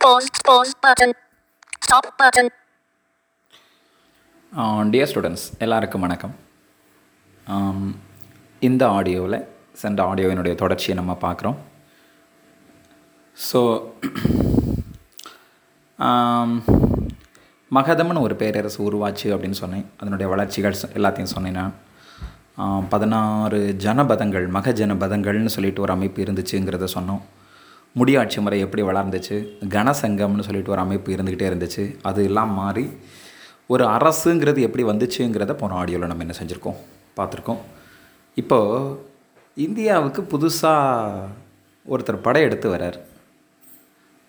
Pause. Pause button. Stop button. Uh, dear students எல்லாருக்கும் வணக்கம் um, இந்த ஆடியோவில் சென்ற ஆடியோவினுடைய தொடர்ச்சியை நம்ம பார்க்குறோம் ஸோ um, மகதம்னு ஒரு பேரரசு உருவாச்சு அப்படின்னு சொன்னேன் அதனுடைய வளர்ச்சிகள் எல்லாத்தையும் சொன்னேன்னா um, பதினாறு ஜனபதங்கள் மக ஜனபதங்கள்னு சொல்லிட்டு ஒரு அமைப்பு இருந்துச்சுங்கிறத சொன்னோம் முடியாட்சி முறை எப்படி வளர்ந்துச்சு? கனசங்கம்னு சொல்லிட்டு ஒரு அமைப்பு இருந்துக்கிட்டே இருந்துச்சு. அது எல்லாம் மாறி ஒரு அரசுங்கிறது எப்படி வந்துச்சுங்கிறத போன ஆடியோவில் நம்ம என்ன செஞ்சுருக்கோம்? பார்த்துருக்கோம். இப்போது இந்தியாவுக்கு புதுசாக ஒருத்தர் படையெடுத்து வரார்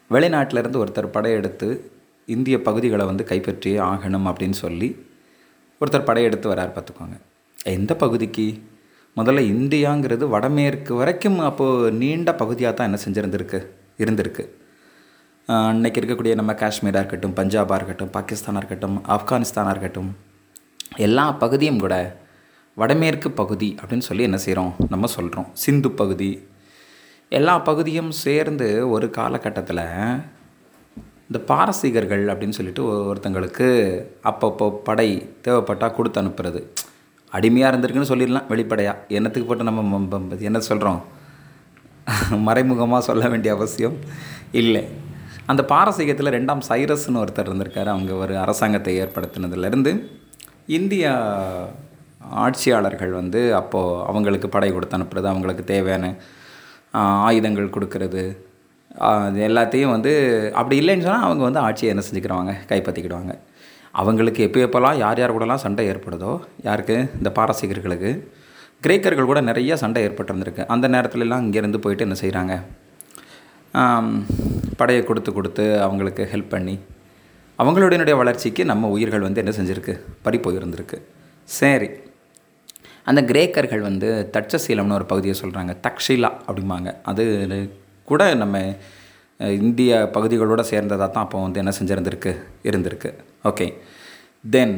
வெளிநாட்டிலேருந்து ஒருத்தர் படையெடுத்து இந்திய பகுதிகளை வந்து கைப்பற்றியே ஆகணும் அப்படின்னு சொல்லி ஒருத்தர் படையெடுத்து வரார் பார்த்துக்கோங்க. எந்த பகுதிக்கு? முதல்ல இந்தியாங்கிறது வடமேற்கு வரைக்கும் அப்போது நீண்ட பகுதியாக தான் என்ன செஞ்சுருந்துருக்கு இருந்திருக்கு. ஆஹ் அன்னைக்கு இருக்கக்கூடிய நம்ம காஷ்மீராக இருக்கட்டும் பஞ்சாபாக இருக்கட்டும் பாகிஸ்தானாக இருக்கட்டும் ஆப்கானிஸ்தானாக இருக்கட்டும் எல்லா பகுதியும் கூட வடமேற்கு பகுதி அப்படின்னு சொல்லி என்ன செய்கிறோம் நம்ம சொல்கிறோம் சிந்து பகுதி. எல்லா பகுதியும் சேர்ந்து ஒரு காலகட்டத்தில் இந்த பாரசீகர்கள் அப்படின்னு சொல்லிட்டு ஒருத்தங்களுக்கு அப்பப்போ படை தேவைப்பட்டால் கொடுத்து அனுப்புறது. அடிமையாக இருந்திருக்குன்னு சொல்லிடலாம் வெளிப்படையாக என்னத்துக்கு போட்டு நம்ம என்ன சொல்கிறோம் மறைமுகமாக சொல்ல வேண்டிய அவசியம் இல்லை. அந்த பாரசீகத்தில் ரெண்டாம் சைரஸ்னு ஒருத்தர் இருந்திருக்கார். அவங்க ஒரு அரசாங்கத்தை ஏற்படுத்தினதுலேருந்து இந்தியா ஆட்சியாளர்கள் வந்து அப்போது அவங்களுக்கு படை கொடுத்து அனுப்புறது அவங்களுக்கு தேவையான ஆயுதங்கள் கொடுக்கறது எல்லாத்தையும் வந்து அப்படி இல்லைன்னு சொன்னால் அவங்க வந்து ஆட்சியை என்ன செஞ்சுக்கிறவாங்க? கைப்பற்றிக்கிடுவாங்க. அவங்களுக்கு எப்போ எப்போல்லாம் யார் யார் கூடலாம் சண்டை ஏற்படுதோ யாருக்கு? இந்த பாரசீகர்களுக்கு. கிரேக்கர்கள் கூட நிறைய சண்டை ஏற்பட்டிருந்திருக்கு. அந்த நேரத்துலலாம் இங்கேருந்து போயிட்டு என்ன செய்கிறாங்க படையை கொடுத்து கொடுத்து அவங்களுக்கு ஹெல்ப் பண்ணி அவங்களுடைய வளர்ச்சிக்கு நம்ம உயிர்கள் வந்து என்ன செஞ்சுருக்கு? பறி போயிருந்திருக்கு. சரி. அந்த கிரேக்கர்கள் வந்து தட்சசீலம்னு ஒரு பகுதியை சொல்கிறாங்க தக்ஷிலா அப்படிம்பாங்க. அது கூட நம்ம இந்திய பகுதிகளோடு சேர்ந்ததாக தான் அப்போ வந்து என்ன செஞ்சிருந்திருக்கு? இருந்திருக்கு. ஓகே தென்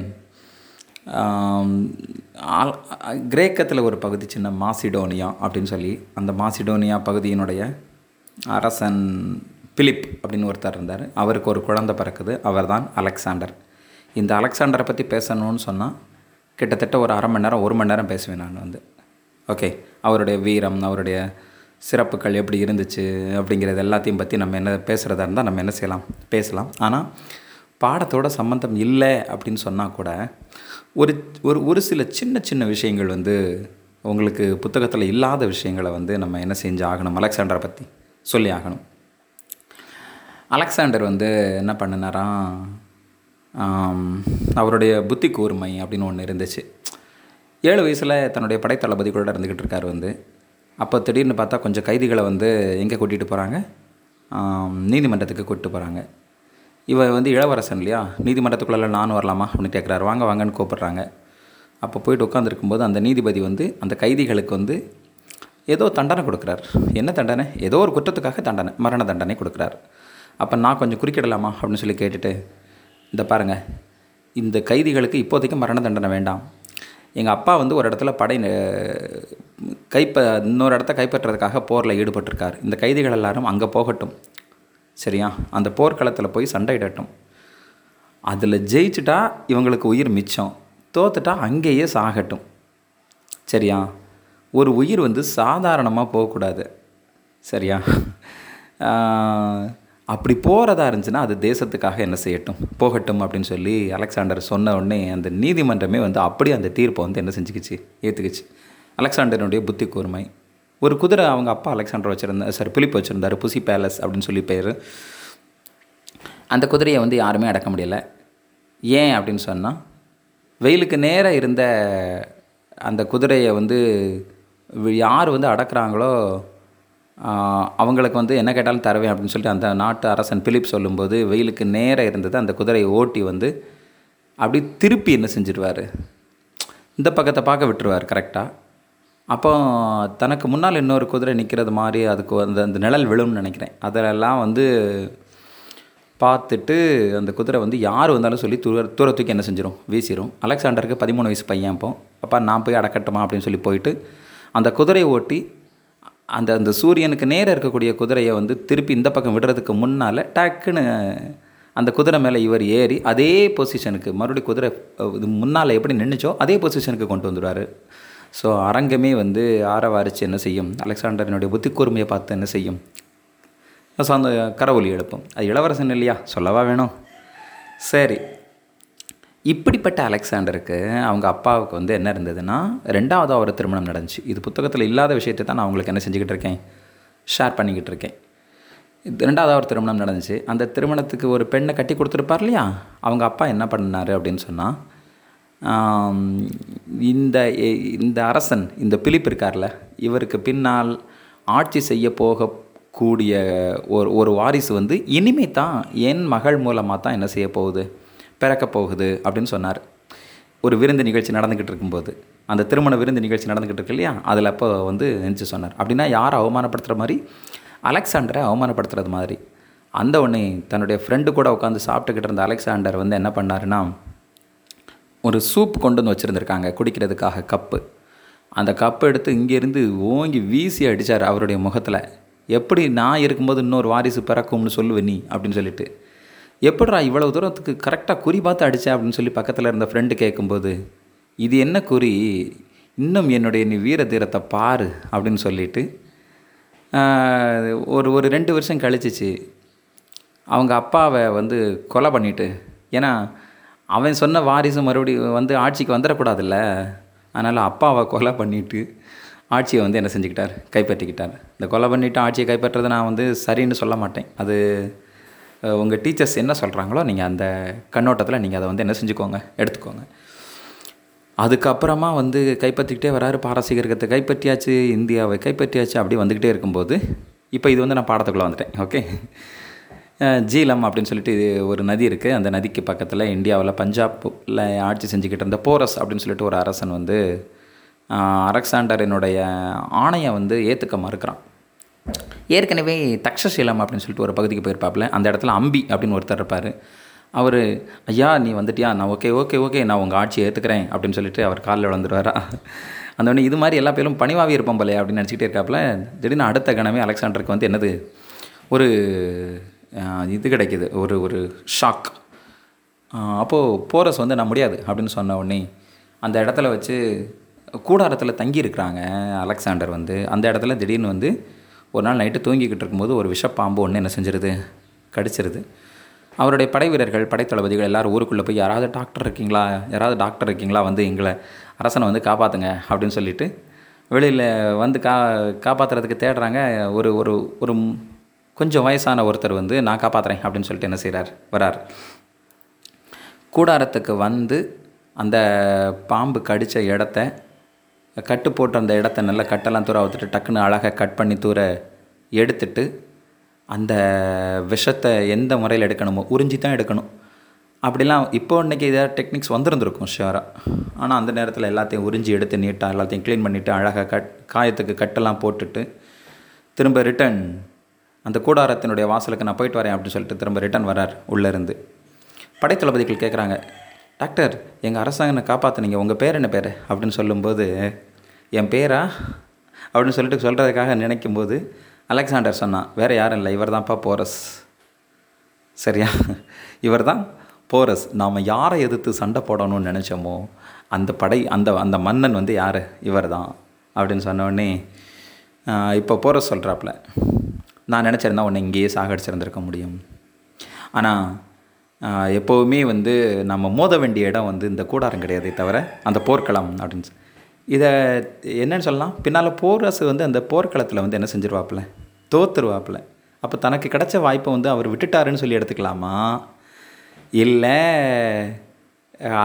um, கிரேக்கத்தில் ஒரு பகுதி சின்ன மாசிடோனியா அப்படின்னு சொல்லி அந்த மாசிடோனியா பகுதியினுடைய அரசன் பிலிப் அப்படின்னு ஒருத்தர் இருந்தார். அவருக்கு ஒரு குழந்தை பிறக்குது. அவர்தான் அலெக்சாண்டர். இந்த அலெக்சாண்டரை பற்றி பேசணும்னு சொன்னால் கிட்டத்தட்ட ஒரு அரை மணி நேரம் ஒரு மணி நேரம் பேசுவேன் நான் வந்து. ஓகே அவருடைய வீரம் அவருடைய சிறப்புகள் எப்படி இருந்துச்சு அப்படிங்கிறது எல்லாத்தையும் பற்றி நம்ம என்ன பேசுகிறதா இருந்தால் நம்ம என்ன செய்யலாம்? பேசலாம். ஆனால் பாடத்தோட சம்மந்தம் இல்லை அப்படின்னு சொன்னால் கூட ஒரு ஒரு ஒரு சில சின்ன சின்ன விஷயங்கள் வந்து உங்களுக்கு புத்தகத்தில் இல்லாத விஷயங்களை வந்து நம்ம என்ன செஞ்சு ஆகணும்? அலெக்சாண்டரை பற்றி சொல்லி ஆகணும். அலெக்சாண்டர் வந்து என்ன பண்ணினாரா அவருடைய புத்தி கூர்மை அப்படின்னு ஒன்று இருந்துச்சு. ஏழு வயசில் தன்னுடைய படைத்தளபதி கூட இருந்துக்கிட்டு இருக்கார் வந்து. அப்போ திடீர்னு பார்த்தா கொஞ்சம் கைதிகளை வந்து எங்கே கூட்டிகிட்டு போகிறாங்க நீதிமன்றத்துக்கு கூட்டிட்டு போகிறாங்க இவ வந்து இளவரசன் இல்லையா? நீதிமன்றத்துக்குள்ளே நானும் வரலாமா? அப்படின்னு கேட்குறாரு வாங்க வாங்கன்னு கூப்பிட்றாங்க. அப்போ போயிட்டு உட்காந்துருக்கும்போது அந்த நீதிபதி வந்து அந்த கைதிகளுக்கு வந்து ஏதோ தண்டனை கொடுக்குறார். என்ன தண்டனை? ஏதோ ஒரு குற்றத்துக்காக தண்டனை மரண தண்டனை கொடுக்குறார். அப்போ நான் கொஞ்சம் குறுக்கிடலாமா? அப்படின்னு சொல்லி கேட்டுட்டு இந்த பாருங்கள் இந்த கைதிகளுக்கு இப்போதைக்கு மரண தண்டனை வேண்டாம். எங்கள் அப்பா வந்து ஒரு இடத்துல படை கைப்ப இன்னொரு இடத்த கைப்பற்றுறதுக்காக போரில் ஈடுபட்டிருக்கார். இந்த கைதிகள் எல்லாரும் அங்கே போகட்டும். சரியா? அந்த போர்க்களத்தில் போய் சண்டையிடட்டும் அதில் ஜெயிச்சுட்டா இவங்களுக்கு உயிர் மிச்சம். தோத்துட்டா அங்கேயே சாகட்டும். சரியா? ஒரு உயிர் வந்து சாதாரணமாக போகக்கூடாது. சரியா? அப்படி போகிறதா இருந்துச்சுன்னா அது தேசத்துக்காக என்ன செய்யட்டும்? போகட்டும் அப்படின்னு சொல்லி அலெக்சாண்டர் சொன்ன உடனே அந்த நீதிமன்றமே வந்து அப்படியே அந்த தீர்ப்பை வந்து என்ன செஞ்சுக்கிச்சு? ஏற்றுக்குச்சு அலெக்சாண்டருடைய புத்தி கூர்மை. ஒரு குதிரை அவங்க அப்பா அலெக்சாண்டர் வச்சுருந்தார் சார் பிலிப் வச்சுருந்தாரு புசி பேலஸ் அப்படின்னு சொல்லி பேர். அந்த குதிரையை வந்து யாருமே அடக்க முடியல. ஏன் அப்படின்னு சொன்னால் வெயிலுக்கு நேராக இருந்த அந்த குதிரையை வந்து யார் வந்து அடக்குறாங்களோ அவங்களுக்கு வந்து என்ன கேட்டாலும் தருவேன் அப்படின்னு சொல்லிட்டு அந்த நாட்டு அரசன் பிலிப் சொல்லும்போது வெயிலுக்கு நேராக இருந்தது அந்த குதிரையை ஓட்டி வந்து அப்படி திருப்பி என்ன செஞ்சிருவார்? இந்த பக்கத்தை பார்க்க விட்டுருவார் கரெக்டாக அப்போ தனக்கு முன்னால் இன்னொரு குதிரை நிற்கிறது மாதிரி அதுக்கு அந்த அந்த நிழல் விழும்னு நினைக்கிறேன். அதிலெல்லாம் வந்து பார்த்துட்டு அந்த குதிரை வந்து யார் வந்தாலும் சொல்லி தூர தூர தூக்கி என்ன செஞ்சிடும் வீசிடும் அலெக்சாண்டருக்கு பதிமூணு வயசு பையன் இப்போ அப்பா நான் போய் அடக்கட்டுமா அப்படின்னு சொல்லி போயிட்டு அந்த குதிரையை ஓட்டி அந்த அந்த சூரியனுக்கு நேராக இருக்கக்கூடிய குதிரையை வந்து திருப்பி இந்த பக்கம் விடுறதுக்கு முன்னால் டக்குன்னு அந்த குதிரை மேலே இவர் ஏறி அதே பொசிஷனுக்கு மறுபடியும் குதிரை இது முன்னால் எப்படி நின்றுச்சோ அதே பொசிஷனுக்கு கொண்டு வந்துடுவார். ஸோ அரங்கமே வந்து ஆரவாரித்து என்ன செய்யும்? அலெக்சாண்டரினுடைய புத்தி கூர்மையை பார்த்து என்ன செய்யும்? ஸோ அந்த கரவொலி எழுப்பும். அது இளவரசன் இல்லையா? சொல்லவா வேணும்? சரி. இப்படிப்பட்ட அலெக்சாண்டருக்கு அவங்க அப்பாவுக்கு வந்து என்ன இருந்ததுன்னா ரெண்டாவது ஒரு திருமணம் நடந்துச்சு. இது புத்தகத்தில் இல்லாத விஷயத்தை தான் நான் உங்களுக்கு என்ன செஞ்சுக்கிட்டு இருக்கேன்? ஷேர் பண்ணிக்கிட்டு இருக்கேன். இது ரெண்டாவது ஒரு திருமணம் நடந்துச்சு. அந்த திருமணத்துக்கு ஒரு பெண்ணை கட்டி கொடுத்துருப்பார் இல்லையா? அவங்க அப்பா என்ன பண்ணார் அப்படின்னு சொன்னால் இந்த இந்த அரசன் இந்த பிலிப் இருக்கார்ல இவருக்கு பின்னால் ஆட்சி செய்ய போகக்கூடிய ஒரு ஒரு வாரிசு வந்து இனிமே தான் என் மகள் மூலமாக தான் என்ன செய்ய போகுது? பிறக்க போகுது அப்படின்னு சொன்னார். ஒரு விருந்து நிகழ்ச்சி நடந்துக்கிட்டு இருக்கும்போது. அந்த திருமண விருந்து நிகழ்ச்சி நடந்துக்கிட்டு இருக்கு இல்லையா? அதில் அப்போ வந்து நினச்சி சொன்னார். அப்படின்னா யாரை அவமானப்படுத்துகிற மாதிரி? அலெக்சாண்டரை அவமானப்படுத்துறது மாதிரி. அந்த உடனே தன்னுடைய ஃப்ரெண்டு கூட உட்காந்து சாப்பிட்டுக்கிட்டு இருந்த அலெக்சாண்டர் வந்து என்ன பண்ணாருன்னா ஒரு சூப் கொண்டு வந்து வச்சுருந்துருக்காங்க குடிக்கிறதுக்காக கப்பு. அந்த கப்பை எடுத்து இங்கேருந்து ஓங்கி வீசி அடித்தார் அவருடைய முகத்தில். எப்படி நான் இருக்கும்போது இன்னொரு வாரிசு பிறக்கும்னு சொல்லுவ நீ? அப்படின்னு சொல்லிட்டு. எப்படிரா இவ்வளோ தூரத்துக்கு கரெக்டாக குறி பார்த்து அடித்தேன் அப்படின்னு சொல்லி பக்கத்தில் இருந்த ஃப்ரெண்டு கேட்கும்போது இது என்ன குறி? இன்னும் என்னுடைய நீ வீர தீரத்தை பாரு அப்படின்னு சொல்லிட்டு ஒரு ஒரு ரெண்டு வருஷம் கழிச்சிச்சு. அவங்க அப்பாவை வந்து கொலை பண்ணிவிட்டு ஏன்னா அவன் சொன்ன வாரிசு மறுபடியும் வந்து ஆட்சிக்கு வந்துடக்கூடாதுல்ல. அதனால் அப்பாவை கொலை பண்ணிட்டு ஆட்சியை வந்து என்ன செஞ்சுக்கிட்டார்? கைப்பற்றிக்கிட்டார். இந்த கொலை பண்ணிட்டு ஆட்சியை கைப்பற்றுறது நான் வந்து சரின்னு சொல்ல மாட்டேன். அது உங்கள் டீச்சர்ஸ் என்ன சொல்கிறாங்களோ நீங்கள் அந்த கண்ணோட்டத்தில் நீங்கள் அதை வந்து என்ன செஞ்சுக்கோங்க எடுத்துக்கோங்க. அதுக்கப்புறமா வந்து கைப்பற்றிக்கிட்டே வராரு பாரசீகர்கத்தை. கைப்பற்றியாச்சு இந்தியாவை கைப்பற்றியாச்சு அப்படி வந்துக்கிட்டே இருக்கும்போது இப்போ இது வந்து நான் பாடத்துக்குள்ளே வந்துட்டேன். ஓகே? ஜீலம் அப்படின்னு சொல்லிட்டு இது ஒரு நதி இருக்குது அந்த நதிக்கு பக்கத்தில் இந்தியாவில் பஞ்சாபில் ஆட்சி செஞ்சுக்கிட்டு இருந்த போரஸ் அப்படின்னு சொல்லிட்டு ஒரு அரசன் வந்து அலெக்சாண்டரினுடைய ஆணையை வந்து ஏற்றுக்க மறுக்கிறான். ஏற்கனவே தக்ஷசீலம் அப்படின்னு சொல்லிட்டு ஒரு பகுதிக்கு போயிருப்பாப்புல அந்த இடத்துல அம்பி அப்படின்னு ஒருத்தர் இருப்பார். அவர் ஐயா நீ வந்துட்டியா? நான் ஓகே ஓகே ஓகே நான் உங்கள் ஆட்சியை ஏற்றுக்கிறேன் அப்படின்னு சொல்லிட்டு அவர் காலில் விழுந்துருவாரா? அந்த உடனே இது மாதிரி எல்லா பேரும் பணிவாகவே இருப்போம் போலே அப்படின்னு நினச்சிக்கிட்டே இருக்காப்புல. திடீர்னு அடுத்த கணமே அலெக்சாண்டருக்கு வந்து என்னது ஒரு இது கிடைக்கிது. ஒரு ஒரு ஷாக் அப்போது போரஸ் வந்து நான் முடியாது அப்படின்னு சொன்ன உடனே அந்த இடத்துல வச்சு கூடாரத்தில் தங்கி இருக்கிறாங்க அலெக்சாண்டர் வந்து. அந்த இடத்துல திடீர்னு வந்து ஒரு நாள் நைட்டு தூங்கிக்கிட்டு இருக்கும்போது ஒரு விஷப்பாம்பு ஒன்று என்ன செஞ்சிருது? கடிச்சிருது. அவருடைய படை வீரர்கள் படைத்தளபதிகள் எல்லோரும் ஊருக்குள்ளே போய் யாராவது டாக்டர் இருக்கீங்களா? யாராவது டாக்டர் இருக்கீங்களா? வந்து எங்களை அரசனை வந்து காப்பாற்றுங்க அப்படின்னு சொல்லிட்டு வெளியில் வந்து கா காப்பாற்றுறதுக்கு தேடுறாங்க. ஒரு ஒரு ஒரு கொஞ்சம் வயசான ஒருத்தர் வந்து நான் காப்பாற்றுறேன் அப்படின்னு சொல்லிட்டு என்ன செய்கிறார் வரார். கூடாரத்துக்கு வந்து அந்த பாம்பு கடித்த இடத்த கட்டு போட்டு அந்த இடத்த நல்லா கட்டெல்லாம் தூர அவுத்துட்டு டக்குன்னு அழகாக கட் பண்ணி தூர எடுத்துட்டு அந்த விஷத்தை எந்த முறையில் எடுக்கணுமோ உறிஞ்சி தான் எடுக்கணும். அப்படிலாம் இப்போ இன்றைக்கி ஏதாவது டெக்னிக்ஸ் வந்துருந்துருக்கும் ஷியோராக ஆனால் அந்த நேரத்தில் எல்லாத்தையும் உறிஞ்சி எடுத்து நீட்டாக எல்லாத்தையும் க்ளீன் பண்ணிவிட்டு அழகாக கட் காயத்துக்கு கட்டெல்லாம் போட்டுட்டு திரும்ப ரிட்டன் அந்த கூடாரத்தினுடைய வாசலுக்கு நான் போயிட்டு வரேன் அப்படின்னு சொல்லிட்டு திரும்ப ரிட்டன் வரார் உள்ளேருந்து. படைத்தளபதிகள் கேட்குறாங்க டாக்டர் எங்கள் அரசாங்கனை காப்பாற்றுனீங்க உங்கள் பேர் என்ன பேர்? அப்படின்னு சொல்லும்போது என் பேரா? அப்படின்னு சொல்லிட்டு சொல்கிறதுக்காக நினைக்கும் போது அலெக்சாண்டர் சொன்னான் வேறு யாரும் இல்லை இவர் தான்ப்பா போரஸ். சரியா? இவர் தான் போரஸ். நாம் யாரை எதிர்த்து சண்டை போடணும்னு நினச்சோமோ அந்த படை அந்த அந்த மன்னன் வந்து யார்? இவர் தான் அப்படின்னு சொன்னோடனே இப்போ போரஸ் சொல்கிறாப்புல நான் நினச்சிருந்தா உன்னை இங்கேயே சாகடிச்சிருந்திருக்க முடியும். ஆனால் எப்போவுமே வந்து நம்ம மோத வேண்டிய இடம் வந்து இந்த கூடாரம் கிடையாதே தவிர அந்த போர்க்களம் அப்படின்னு இதை என்னன்னு சொல்லலாம்? பின்னால் போரசு வந்து அந்த போர்க்களத்தில் வந்து என்ன செஞ்சிருவாப்புல? தோத்துருவாப்புல. அப்போ தனக்கு கிடைச்ச வாய்ப்பை வந்து அவர் விட்டுட்டாருன்னு சொல்லி எடுத்துக்கலாமா? இல்லை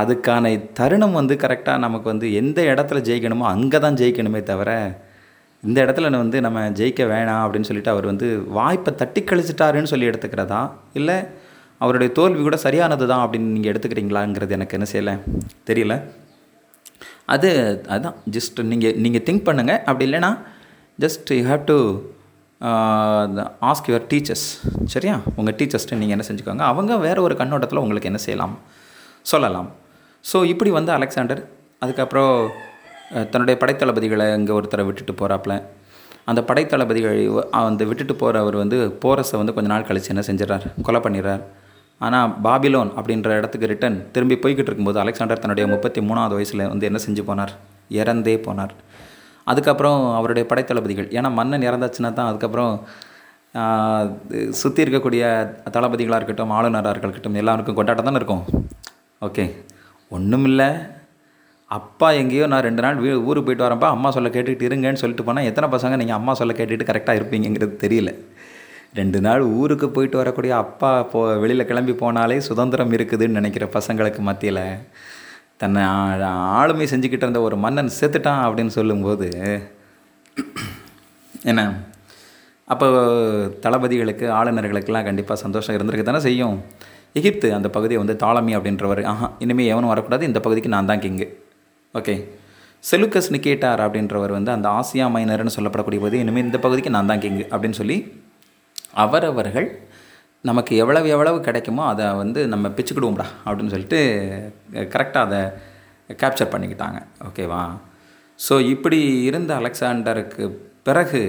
அதுக்கான தருணம் வந்து கரெக்டாக நமக்கு வந்து எந்த இடத்துல ஜெயிக்கணுமோ அங்கே தான் ஜெயிக்கணுமே தவிர இந்த இடத்துல நான் வந்து நம்ம ஜெயிக்க வேணாம் அப்படின்னு சொல்லிட்டு அவர் வந்து வாய்ப்பை தட்டி கழிச்சிட்டாருன்னு சொல்லி எடுத்துக்கிறதா? இல்லை அவருடைய தோல்வி கூட சரியானது தான் அப்படின்னு நீங்கள் எடுத்துக்கிறீங்களாங்கிறது எனக்கு என்ன செய்யலை? தெரியல. அது அதுதான் ஜஸ்ட் நீங்கள் நீங்கள் திங்க் பண்ணுங்கள் அப்படி இல்லைன்னா just you have to ask your teachers சரியா? உங்கள் டீச்சர்ஸ்ட்டு நீங்கள் என்ன செஞ்சுக்கோங்க? அவங்க வேறு ஒரு கண்ணோட்டத்தில் உங்களுக்கு என்ன செய்யலாம்? சொல்லலாம். ஸோ இப்படி வந்து அலெக்சாண்டர் அதுக்கப்புறம் தன்னுடைய படைத்தளபதிகளை அங்கே ஒருத்தரை விட்டுட்டு போகிறாப்புல அந்த படைத்தளபதிகள் வந்து விட்டுட்டு போகிறவர் வந்து போரஸை வந்து கொஞ்ச நாள் கழிச்சு என்ன செஞ்சிடறார் கொலை பண்ணிடுறார். ஆனால் பாபிலோன் அப்படின்ற இடத்துக்கு ரிட்டன் திரும்பி போய்கிட்டு இருக்கும்போது அலெக்சாண்டர் தன்னுடைய முப்பத்தி மூணாவது வயசில் வந்து என்ன செஞ்சு போனார் இறந்தே போனார். அதுக்கப்புறம் அவருடைய படைத்தளபதிகள் ஏன்னா மன்னன் இறந்தாச்சுன்னா தான் அதுக்கப்புறம் சுற்றி இருக்கக்கூடிய தளபதிகளாக இருக்கட்டும் ஆளுநராக இருக்கட்டும் எல்லாருக்கும் கொண்டாட்டம் தானே இருக்கும். ஓகே. ஒன்றுமில்லை அப்பா எங்கேயோ நான் ரெண்டு நாள் வீ ஊருக்கு போயிட்டு வரேன்ப்பா அம்மா சொல்ல கேட்டுக்கிட்டு இருங்கன்னு சொல்லிட்டு போனால் எத்தனை பசங்க நீங்கள் அம்மா சொல்ல கேட்டுட்டு கரெக்டாக இருப்பீங்கிறது தெரியல. ரெண்டு நாள் ஊருக்கு போயிட்டு வரக்கூடிய அப்பா போ வெளியில் கிளம்பி போனாலே சுதந்திரம் இருக்குதுன்னு நினைக்கிற பசங்களுக்கு மத்தியில் தன்னை ஆளுமை செஞ்சுக்கிட்டு இருந்த ஒரு மன்னன் செத்துட்டான் அப்படின்னு சொல்லும்போது என்ன? அப்போ தளபதிகளுக்கு ஆளுநர்களுக்கெல்லாம் கண்டிப்பாக சந்தோஷம் இருந்திருக்கு தானே செய்யும். எகிப்து அந்த பகுதியை வந்து தாளமி அப்படின்றவர் ஆஹா இனிமேல் எவனும் வரக்கூடாது இந்த பகுதிக்கு நான் தான் கிங்கு. ஓகே. செலுக்கஸ் நிக்கேட்டார் அப்படின்றவர் வந்து அந்த ஆசியா மைனர்னு சொல்லப்படக்கூடிய பகுதி இனிமேல் இந்த பகுதிக்கு நான் தான் கிங்கு அப்படின்னு சொல்லி அவரவர்கள் நமக்கு எவ்வளவு எவ்வளவு கிடைக்குமோ அதை வந்து நம்ம பிச்சுக்கிடுவோம்டா அப்படின்னு சொல்லிட்டு கரெக்டாக அதை கேப்சர் பண்ணிக்கிட்டாங்க. ஓகேவா? ஸோ இப்படி இருந்த அலெக்சாண்டருக்கு பிறகு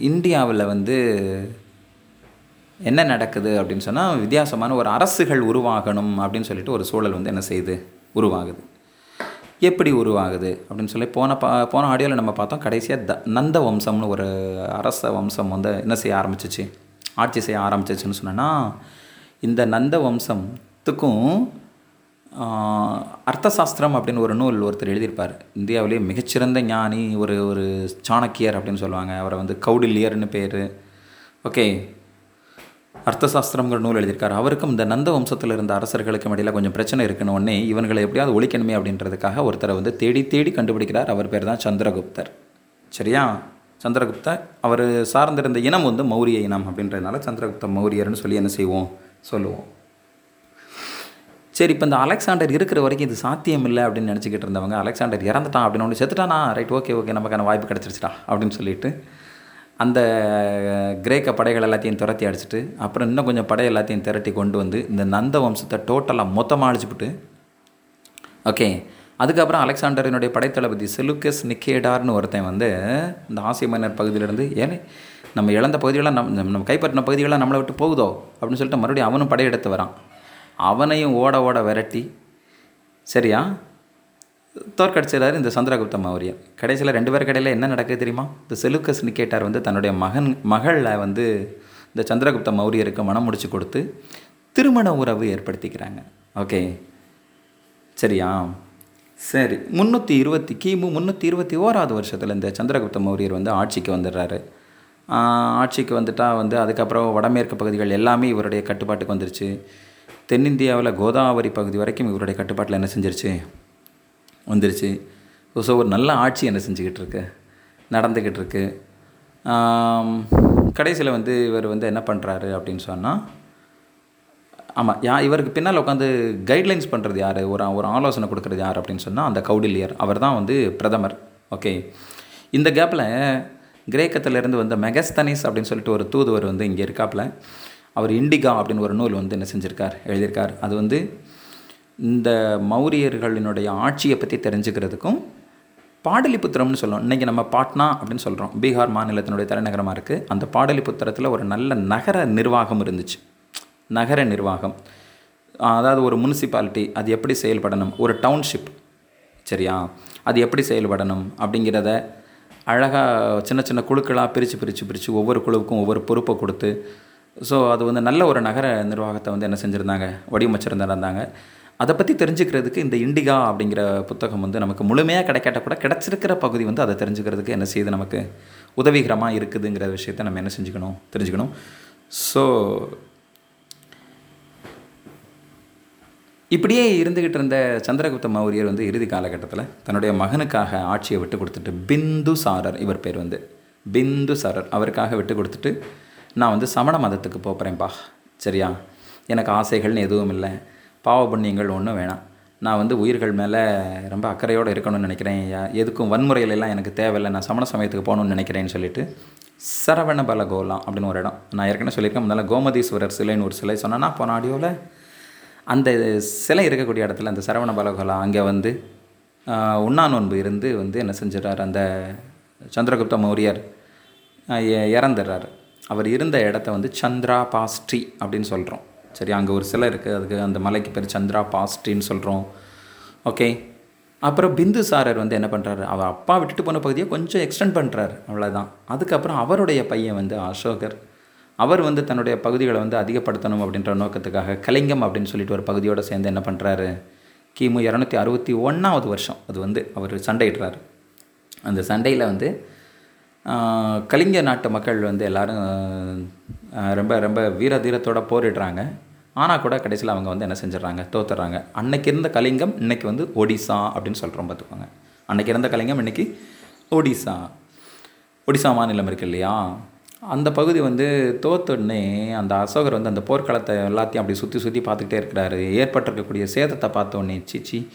இந்தியாவில் வந்து என்ன நடக்குது அப்படின்னு சொன்னால் வித்தியாசமான ஒரு அரசுகள் உருவாகணும் அப்படின்னு சொல்லிட்டு ஒரு சூழல் வந்து என்ன செய்யுது உருவாகுது. எப்படி உருவாகுது? அப்படின்னு சொல்லி போன பா போன ஆடியோவில் நம்ம பார்த்தோம் கடைசியாக த நந்த வம்சம்னு ஒரு அரச வம்சம் வந்து என்ன செய்ய ஆரம்பிச்சிச்சு? ஆட்சி செய்ய ஆரம்பிச்சிச்சுன்னு சொன்னேன்னா இந்த நந்த வம்சத்துக்கும் அர்த்தசாஸ்திரம் அப்படின்னு ஒரு நூல் ஒருத்தர் எழுதியிருப்பார். இந்தியாவிலேயே மிகச்சிறந்த ஞானி ஒரு ஒரு சாணக்கியர் அப்படின்னு சொல்லுவாங்க. அவரை வந்து கௌடில்யர்னு பேர். ஓகே. அர்த்தசாஸ்திரங்கிற நூல் எழுதியிருக்காரு. அவருக்கும் இந்த நந்த வம்சத்தில் இருந்த அரசர்களுக்கும் இடையில கொஞ்சம் பிரச்சனை இருக்குன்னு உடனே இவங்களை எப்படியாவது ஒழிக்கணுமே அப்படின்றதுக்காக ஒருத்தரை வந்து தேடி தேடி கண்டுபிடிக்கிறார். அவர் பேர் தான் சந்திரகுப்தர். சரியா? சந்திரகுப்தர் அவர் சார்ந்திருந்த இனம் வந்து மௌரிய இனம் அப்படின்றதுனால சந்திரகுப்த மௌரியர்னு சொல்லி என்ன செய்வோம்? சொல்லுவோம். சரி இப்போ இந்த அலெக்சாண்டர் இருக்கிற வரைக்கும் இது சாத்தியம் இல்லை அப்படின்னு நினச்சிக்கிட்டு இருந்தவங்க அலெக்சாண்டர் இறந்துட்டான் அப்படின்னு ஒன்று செத்துட்டானா? ரைட் ஓகே ஓகே நமக்கான வாய்ப்பு கிடச்சிருச்சுடா அப்படின்னு சொல்லிட்டு அந்த கிரேக்க படைகள் எல்லாத்தையும் துரத்தி அடிச்சிட்டு அப்புறம் இன்னும் கொஞ்சம் படை எல்லாத்தையும் திரட்டி கொண்டு வந்து இந்த நந்த வம்சத்தை டோட்டலாக மொத்தமாக அழிச்சுப்பிட்டு ஓகே அதுக்கப்புறம் அலெக்சாண்டரினுடைய படைத்தளபதி செலுக்கஸ் நிக்கேடார்னு ஒருத்தன் வந்து இந்த ஆசிய மன்னர் பகுதியிலேருந்து ஏனே நம்ம இழந்த பகுதிகளாக நம் நம்ம நம்ம கைப்பற்றின பகுதிகளாக நம்மளை விட்டு போகுதோ அப்படின்னு சொல்லிட்டு மறுபடியும் அவனும் படையெடுத்து வரான். அவனையும் ஓட ஓட விரட்டி சரியா? தோற்கடிச்சிடறாரு இந்த சந்திரகுப்த மௌரியர் கடைசியில் ரெண்டு பேர் கடையில் என்ன நடக்குது தெரியுமா? இந்த செலுக்கஸ் நிக்கேட்டார் வந்து தன்னுடைய மகன் மகளை வந்து இந்த சந்திரகுப்த மௌரியருக்கு மனம் முடிச்சு கொடுத்து திருமண உறவு ஏற்படுத்திக்கிறாங்க. ஓகே. சரியா? சரி. முந்நூற்றி இருபத்தி கிமு முந்நூற்றி இருபத்தி ஓராவது வருஷத்தில் இந்த சந்திரகுப்த மௌரியர் வந்து ஆட்சிக்கு வந்துடுறாரு. ஆட்சிக்கு வந்துட்டால் வந்து அதுக்கப்புறம் வடமேற்கு பகுதிகள் எல்லாமே இவருடைய கட்டுப்பாட்டுக்கு வந்துருச்சு. தென்னிந்தியாவில் கோதாவரி பகுதி வரைக்கும் இவருடைய கட்டுப்பாட்டில் என்ன செஞ்சிருச்சு? வந்துருச்சு. ஸோ ஒரு நல்ல ஆட்சி என்ன செஞ்சுக்கிட்டு இருக்கு நடந்துக்கிட்டு இருக்கு கடைசியில் வந்து இவர் வந்து என்ன பண்ணுறாரு அப்படின்னு சொன்னால் ஆமாம் யா இவருக்கு பின்னால் உட்காந்து கைட்லைன்ஸ் பண்ணுறது யார்? ஒரு ஒரு ஆலோசனை கொடுக்குறது யார் அப்படின்னு சொன்னால் அந்த கௌடில்யர். அவர் தான் வந்து பிரதமர். ஓகே இந்த கேப்பில் கிரேக்கத்திலேருந்து வந்த மெகஸ்தனிஸ் அப்படின்னு சொல்லிட்டு ஒரு தூதுவர் வந்து இங்கே இருக்காப்புல அவர் இண்டிகா அப்படின்னு ஒரு நூல் வந்து என்ன செஞ்சுருக்கார்? எழுதியிருக்கார். அது வந்து இந்த மௌரியர்களினுடைய ஆட்சியை பற்றி தெரிஞ்சுக்கிறதுக்கும் பாடலிபுத்திரம்னு சொல்லுவோம். இன்றைக்கி நம்ம பாட்னா அப்படின்னு சொல்கிறோம் பீகார் மாநிலத்தினுடைய தலைநகரமாக இருக்குது அந்த பாடலிபுத்திரத்தில் ஒரு நல்ல நகர நிர்வாகம் இருந்துச்சு. நகர நிர்வாகம். அதாவது ஒரு முனிசிபாலிட்டி அது எப்படி செயல்படணும்? ஒரு டவுன்ஷிப். சரியா? அது எப்படி செயல்படணும்? அப்படிங்கிறத அழகாக சின்ன சின்ன குழுக்களாக பிரித்து பிரித்து பிரித்து ஒவ்வொரு குழுவுக்கும் ஒவ்வொரு பொறுப்பை கொடுத்து ஸோ அது வந்து நல்ல ஒரு நகர நிர்வாகத்தை வந்து என்ன செஞ்சுருந்தாங்க? வடிவமைச்சிருந்தாங்க அதை பற்றி தெரிஞ்சுக்கிறதுக்கு இந்த இண்டிகா அப்படிங்கிற புத்தகம் வந்து நமக்கு முழுமையாக கிடைக்காட்ட கூட கிடச்சிருக்கிற பகுதி வந்து அதை தெரிஞ்சுக்கிறதுக்கு என்ன செய்யுது நமக்கு உதவிகரமாக இருக்குதுங்கிற விஷயத்தை நம்ம என்ன செஞ்சுக்கணும்? தெரிஞ்சுக்கணும். ஸோ இப்படியே இருந்துக்கிட்டு இருந்த சந்திரகுப்த மௌரியர் வந்து இறுதி காலகட்டத்தில் தன்னுடைய மகனுக்காக ஆட்சியை விட்டு கொடுத்துட்டு பிந்து சாரர் இவர் பேர் வந்து. பிந்து சாரர் அவருக்காக விட்டு கொடுத்துட்டு நான் வந்து சமண மதத்துக்கு போகிறேன்ப்பா சரியா? எனக்கு ஆசைகள்னு எதுவும் இல்லை. பாவ புண்ணியங்கள் ஒன்றும் வேணாம். நான் வந்து உயிர்கள் மேலே ரொம்ப அக்கறையோடு இருக்கணும்னு நினைக்கிறேன். எதுக்கும் வன்முறையிலலாம் எனக்கு தேவையில்லை. நான் சமண சமயத்துக்கு போகணும்னு நினைக்கிறேன்னு சொல்லிட்டு சரவண பலகோலாம் அப்படின்னு ஒரு இடம். நான் ஏற்கனவே சொல்லியிருக்கேன். முன்னால் கோமதீஸ்வரர் சிலைன்னு ஒரு சிலை சொன்னேன்னா போன ஆடியோவில் அந்த சிலை இருக்கக்கூடிய இடத்துல அந்த சரவண பலகோலா அங்கே வந்து உண்ணா நோன்பு இருந்து வந்து என்ன செஞ்சிடறார்? அந்த சந்திரகுப்த மௌரியர் இறந்துடுறார் இறந்துடுறாரு. அவர் இருந்த இடத்த வந்து சந்திரா பாஸ்ட்ரி அப்படின்னு சொல்கிறோம் சரி அங்கே ஒரு சிலை இருக்குது அதுக்கு அந்த மலைக்கு பேர் சந்திரா பாஸ்ட்ரின்னு சொல்கிறோம் ஓகே அப்புறம் பிந்து சாரர் வந்து என்ன பண்ணுறாரு அவர் அப்பா விட்டுட்டு போன பகுதியை கொஞ்சம் எக்ஸ்டெண்ட் பண்ணுறாரு அவ்வளோதான் அதுக்கப்புறம் அவருடைய பையன் வந்து அசோகர். அவர் வந்து தன்னுடைய பகுதிகளை வந்து அதிகப்படுத்தணும் அப்படின்ற நோக்கத்துக்காக கலிங்கம் அப்படின்னு சொல்லிட்டு ஒரு பகுதியோடு சேர்ந்து என்ன பண்ணுறாரு கிமு இரநூத்தி அறுபத்தி ஒன்றாவது வருஷம். அது வந்து அவர் சண்டையிடுறாரு. அந்த சண்டையில் வந்து கலிங்க நாட்டு மக்கள் வந்து எல்லோரும் ரொம்ப ரொம்ப வீர தீரத்தோடு போரிடுறாங்க. ஆனால் கூட கடைசியில் அவங்க வந்து என்ன செஞ்சிடறாங்க? தோத்துடுறாங்க. அன்னைக்கு இருந்த கலிங்கம் இன்னைக்கு வந்து ஒடிசா அப்படின்னு சொல்கிறோம் பார்த்துக்கோங்க. அன்னைக்கு இருந்த கலிங்கம் இன்னைக்கு ஒடிசா. ஒடிசா மாநிலம் இருக்கு இல்லையா? அந்த பகுதி வந்து தோத்துடனே அந்த அசோகர் வந்து அந்த போர்க்களத்தை எல்லாத்தையும் அப்படி சுற்றி சுற்றி பார்த்துக்கிட்டே இருக்கிறாரு. ஏற்பட்டிருக்கக்கூடிய சேதத்தை பார்த்தோன்னே உடனே சீச்சி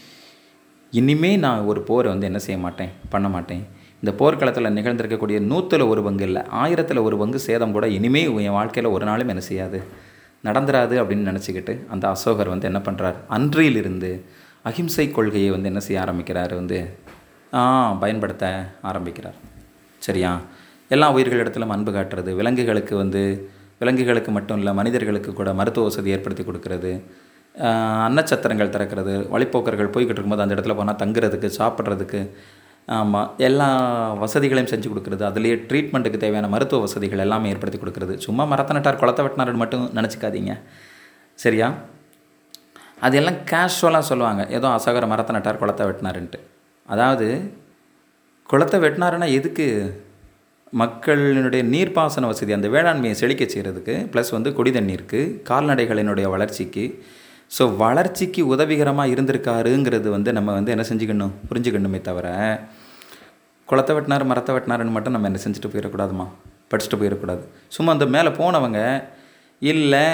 இனிமே நான் ஒரு போரை வந்து என்ன செய்ய மாட்டேன்? பண்ண மாட்டேன். இந்த போர்க்களத்தில் நிகழ்ந்திருக்கக்கூடிய நூற்றில் ஒரு பங்கு இல்லை. ஆயிரத்தில் ஒரு பங்கு சேதம் கூட இனிமே என் வாழ்க்கையில் ஒரு நாளும் என்ன செய்யாது. நடந்துராது அப்படின்னு நினச்சிக்கிட்டு அந்த அசோகர் வந்து என்ன பண்ணுறார் அன்றியிலிருந்து அகிம்சை கொள்கையை வந்து என்ன செய்ய ஆரம்பிக்கிறார் வந்து ஆ, பயன்படுத்த ஆரம்பிக்கிறார். சரியா? எல்லா உயிர்களிடத்திலும் அன்பு காட்டுறது விலங்குகளுக்கு வந்து விலங்குகளுக்கு மட்டும் இல்லை மனிதர்களுக்கு கூட மருத்துவ வசதி ஏற்படுத்தி கொடுக்கறது அன்னச்சத்திரங்கள் திறக்கிறது வழிப்போக்கர்கள் போய்கிட்டு இருக்கும்போது அந்த இடத்துல போனால் தங்குறதுக்கு சாப்பிட்றதுக்கு ஆமாம் எல்லா வசதிகளையும் செஞ்சு கொடுக்குறது அதுலேயே ட்ரீட்மெண்ட்டுக்கு தேவையான மருத்துவ வசதிகள் எல்லாமே ஏற்படுத்தி கொடுக்குறது. சும்மா மரத்தை நட்டார் குளத்தை வெட்டினார்னு மட்டும் நினச்சிக்காதீங்க. சரியா? அதெல்லாம் கேஷுவலாக சொல்லுவாங்க. ஏதோ அசகர மரத்தை நட்டார் குளத்தை வெட்டினாருன்ட்டு. அதாவது குளத்தை வெட்டினாருன்னா எதுக்கு? மக்களினுடைய நீர்ப்பாசன வசதி அந்த வேளாண்மையை செழிக்க செய்கிறதுக்கு ப்ளஸ் வந்து குடி தண்ணீருக்கு கால்நடைகளினுடைய வளர்ச்சிக்கு. ஸோ வளர்ச்சிக்கு உதவிகரமாக இருந்திருக்காருங்கிறது வந்து நம்ம வந்து என்ன செஞ்சுக்கணும்? புரிஞ்சுக்கணுமே தவிர குளத்தை வெட்டினார் மரத்தை வெட்டினாருன்னு மட்டும் நம்ம என்ன செஞ்சுட்டு போயிடக்கூடாதுமா படிச்சுட்டு போயிடக்கூடாது. சும்மா அந்த மேலே போனவங்க இல்லை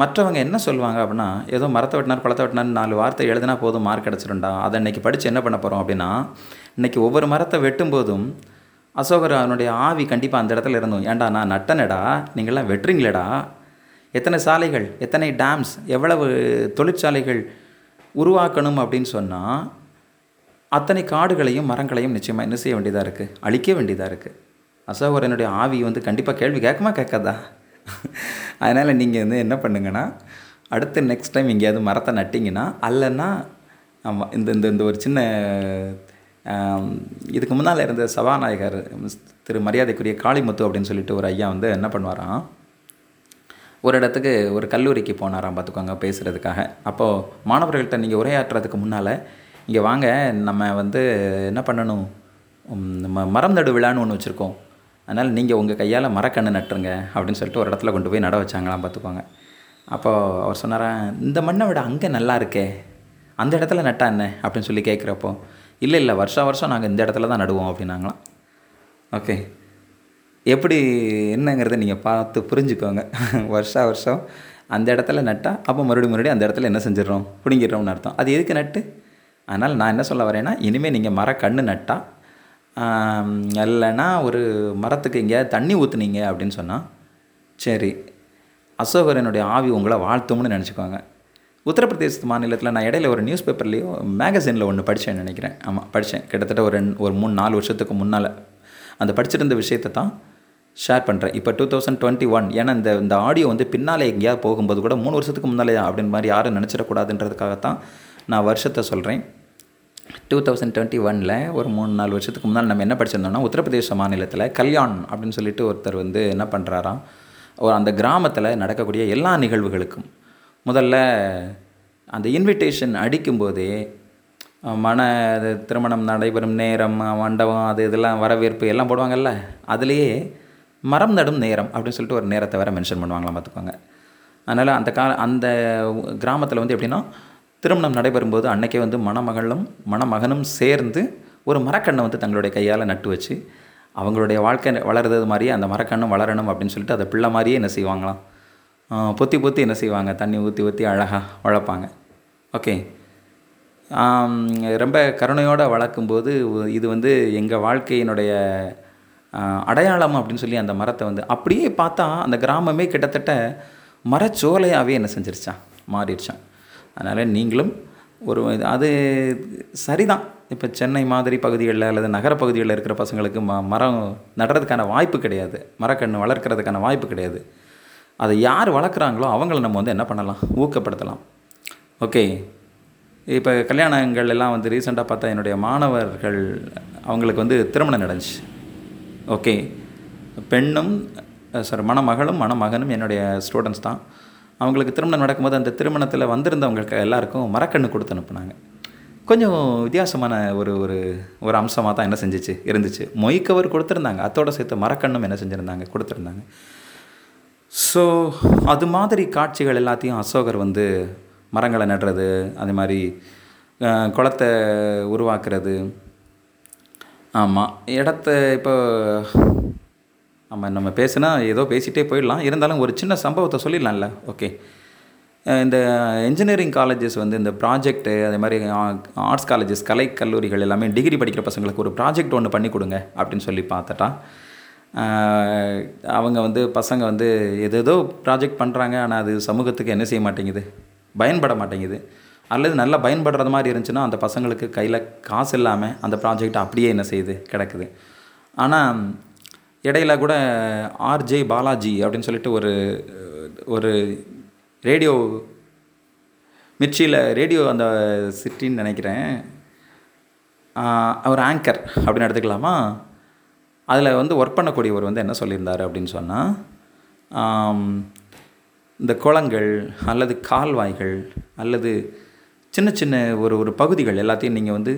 மற்றவங்க என்ன சொல்லுவாங்க அப்படின்னா ஏதோ மரத்தை வெட்டினார் குளத்தை வெட்டினார் நாலு வார்த்தை எழுதினா போதும் மார்க் கிடச்சிருண்டா அதை இன்னைக்கு படித்து என்ன பண்ண போகிறோம் அப்படின்னா இன்னைக்கு ஒவ்வொரு மரத்தை வெட்டும்போதும் அசோகர் அவனுடைய ஆவி கண்டிப்பாக அந்த இடத்துல இருந்தோம். ஏன்டா நான் நட்டனடா? நீங்களாம் வெட்டுறீங்களேடா? எத்தனை சாலைகள் எத்தனை டேம்ஸ் எவ்வளவு தொழிற்சாலைகள் உருவாக்கணும் அப்படின்னு சொன்னால் அத்தனை காடுகளையும் மரங்களையும் நிச்சயமாக என்ன செய்ய வேண்டியதாக இருக்குது அழிக்க வேண்டியதாக இருக்குது அசோகரனுடைய ஆவி வந்து கண்டிப்பாக கேள்வி கேட்குமா கேட்காதா? அதனால் நீங்கள் வந்து என்ன பண்ணுங்கன்னா அடுத்து நெக்ஸ்ட் டைம் எங்கேயாவது மரத்தை நட்டிங்கன்னா அல்லன்னா ஆமாம் இந்த இந்த இந்த ஒரு சின்ன இதுக்கு முன்னால் இருந்த சபாநாயகர் திரு மரியாதைக்குரிய காளிமுத்து அப்படின்னு சொல்லிட்டு ஒரு ஐயா வந்து என்ன பண்ணுவாராம்? ஒரு இடத்துக்கு ஒரு கல்லூரிக்கு போனாராம் பார்த்துக்கோங்க பேசுகிறதுக்காக அப்போது மாணவர்கள்ட்ட நீங்கள் உரையாற்றுறதுக்கு முன்னால் இங்கே வாங்க நம்ம வந்து என்ன பண்ணணும்? நம்ம மரம் நடு விழான்னு ஒன்று வச்சுருக்கோம். அதனால் நீங்கள் உங்கள் கையால் மரக்கன்று நட்டுருங்க அப்படின்னு சொல்லிட்டு ஒரு இடத்துல கொண்டு போய் நட வச்சாங்களாம் பார்த்துக்கோங்க அப்போது அவர் சொன்னாராம் இந்த மண்ணை விட அங்கே நல்லா இருக்கே. அந்த இடத்துல நட்டா என்ன? அப்படின்னு சொல்லி கேட்குறப்போ இல்லை இல்லை வருஷா வருஷம் நாங்கள் இந்த இடத்துல தான் நடுவோம் அப்படின்னாங்களாம். ஓகே. எப்படி என்னங்கிறத நீங்கள் பார்த்து புரிஞ்சுக்கோங்க. வருஷா வருஷம் அந்த இடத்துல நட்டால் அப்போ மறுபடியும் மறுபடியும் அந்த இடத்துல என்ன செஞ்சிடறோம்? பிடுங்கிடுறோம்னு அர்த்தம். அது எதுக்கு நட்டு? அதனால் நான் என்ன சொல்ல வரேன்னா இனிமேல் நீங்கள் மர கன்று நட்டால் இல்லைன்னா ஒரு மரத்துக்கு எங்கேயாவது தண்ணி ஊற்றுனீங்க அப்படின்னு சொன்னால் சரி அசோகரனுடைய ஆவி உங்களை வாழ்த்தும்னு நினச்சிக்கோங்க உத்தரப்பிரதேச மாநிலத்தில் நான் இடையில ஒரு நியூஸ் பேப்பர்லேயோ மேகசினில் ஒன்று படித்தேன் நினைக்கிறேன். ஆமாம் படித்தேன் கிட்டத்தட்ட ஒரு ரெண்டு ஒரு மூணு நாலு வருஷத்துக்கு முன்னால் அந்த படிச்சிருந்த விஷயத்தை தான் ஷேர் பண்ணுறேன் இப்போ டூ தௌசண்ட் டுவெண்ட்டி ஒன் ஏன்னா இந்த இந்த ஆடியோ வந்து பின்னாலே எங்கேயாவது போகும்போது கூட மூணு வருஷத்துக்கு முன்னாலேயா அப்படின்னு மாதிரி யாரும் நினச்சிடக்கூடாதுன்றதுக்காகத்தான் நான் வருஷத்தை சொல்கிறேன் டூ தௌசண்ட் டுவெண்ட்டி ஒனில் ஒரு மூணு நாலு வருஷத்துக்கு முன்னால் நம்ம என்ன படிச்சிருந்தோம்னா உத்தரப்பிரதேச மாநிலத்தில் கல்யாண் அப்படின்னு சொல்லிட்டு ஒருத்தர் வந்து என்ன பண்ணுறாராம் ஒரு அந்த கிராமத்தில் நடக்கக்கூடிய எல்லா நிகழ்வுகளுக்கும். முதல்ல அந்த இன்விடேஷன் அடிக்கும்போதே மன அது திருமணம் நடைபெறும் நேரம் மண்டபம் அது இதெல்லாம் வரவேற்பு எல்லாம் போடுவாங்கல்ல அதுலேயே மரம் நடும் நேரம் அப்படின்னு சொல்லிட்டு ஒரு நேரத்தை வேறு மென்ஷன் பண்ணுவாங்களாம் பார்த்துக்கோங்க. அதனால் அந்த கா அந்த கிராமத்தில் வந்து எப்படின்னா திருமணம் நடைபெறும்போது அன்னைக்கே வந்து மணமகளும் மணமகனும் சேர்ந்து ஒரு மரக்கண்ணை வந்து தங்களுடைய கையால் நட்டு வச்சு அவங்களுடைய வாழ்க்கை வளர்றது மாதிரியே அந்த மரக்கண்ணும் வளரணும் அப்படின்னு சொல்லிட்டு அதை பிள்ளை மாதிரியே என்ன செய்வாங்களாம் பொத்தி பொத்தி என்ன செய்வாங்க? தண்ணி ஊற்றி ஊற்றி அழகாக வளர்ப்பாங்க. ஓகே. ரொம்ப கருணையோடு வளர்க்கும்போது இது வந்து எங்கள் வாழ்க்கையினுடைய அடையாளம் அப்படின்னு சொல்லி அந்த மரத்தை வந்து அப்படியே பார்த்தா அந்த கிராமமே கிட்டத்தட்ட மரச்சோலையாகவே என்ன செஞ்சிருச்சான் மாறிடுச்சான் அதனால் நீங்களும் ஒரு இது- அது சரிதான். இப்போ சென்னை மாதிரி பகுதிகளில் அல்லது நகர பகுதிகளில் இருக்கிற பசங்களுக்கு ம மரம் நடுறதுக்கான வாய்ப்பு கிடையாது. மரக்கன்று வளர்க்குறதுக்கான வாய்ப்பு கிடையாது. அதை யார் வளர்க்குறாங்களோ அவங்கள நம்ம வந்து என்ன பண்ணலாம்? ஊக்கப்படுத்தலாம். ஓகே. இப்போ கல்யாணங்கள் எல்லாம் வந்து ரீசெண்டாக பார்த்தா என்னுடைய மாணவர்கள் அவங்களுக்கு வந்து திருமணம் நடந்துச்சு. ஓகே. பெண்ணும் சாரி மணமகளும் மணமகனும் என்னுடைய ஸ்டூடெண்ட்ஸ் தான். அவங்களுக்கு திருமணம் நடக்கும்போது அந்த திருமணத்தில் வந்திருந்தவங்களுக்கு எல்லாருக்கும் மரக்கன்று கொடுத்து அனுப்புனாங்க. கொஞ்சம் வித்தியாசமான ஒரு ஒரு ஒரு அம்சமாக தான் என்ன செஞ்சிச்சு? இருந்துச்சு. மொய்க்கவர் கொடுத்துருந்தாங்க. அத்தோட சேர்த்து மரக்கண்ணும் என்ன செஞ்சுருந்தாங்க? கொடுத்துருந்தாங்க. ஸோ அது மாதிரி காட்சிகள் எல்லாத்தையும் அசோகர் வந்து மரங்களை நடுறது அதே மாதிரி குளத்தை உருவாக்குறது. ஆமாம் இடத்த இப்போ ஆமாம் நம்ம பேசுனா ஏதோ பேசிகிட்டே போயிடலாம். இருந்தாலும் ஒரு சின்ன சம்பவத்தை சொல்லிடலாம்ல. ஓகே இந்த இன்ஜினியரிங் காலேஜஸ் வந்து இந்த ப்ராஜெக்ட்டு அதே மாதிரி ஆர்ட்ஸ் காலேஜஸ் கலை கல்லூரிகள் எல்லாமே டிகிரி படிக்கிற பசங்களுக்கு ஒரு ப்ராஜெக்ட் ஒன்று பண்ணி கொடுங்க அப்படின்னு சொல்லி பார்த்துட்டா அவங்க வந்து பசங்க வந்து எதேதோ ப்ராஜெக்ட் பண்ணுறாங்க ஆனால் அது சமூகத்துக்கு என்ன செய்ய மாட்டேங்குது? பயன்பட மாட்டேங்குது. அல்லது நல்லா பயன்படுறது மாதிரி இருந்துச்சுன்னா அந்த பசங்களுக்கு கையில் காசு இல்லாமல் அந்த ப்ராஜெக்ட் அப்படியே என்ன செய்யுது? கிடக்குது. ஆனால் இடையில கூட ஆர்ஜே பாலாஜி அப்படின்னு சொல்லிட்டு ஒரு ஒரு ரேடியோ மிர்ச்சியில் ரேடியோ அந்த சிட்டின்னு நினைக்கிறேன். ஒரு அவர் ஆங்கர் அப்படின்னு எடுத்துக்கலாமா? அதில் வந்து ஒர்க் பண்ணக்கூடியவர் வந்து என்ன சொல்லியிருந்தார் அப்படின்னு சொன்னால் இந்த குளங்கள் அல்லது கால்வாய்கள் அல்லது சின்ன சின்ன ஒரு ஒரு பகுதிகள் எல்லாத்தையும் நீங்கள் வந்து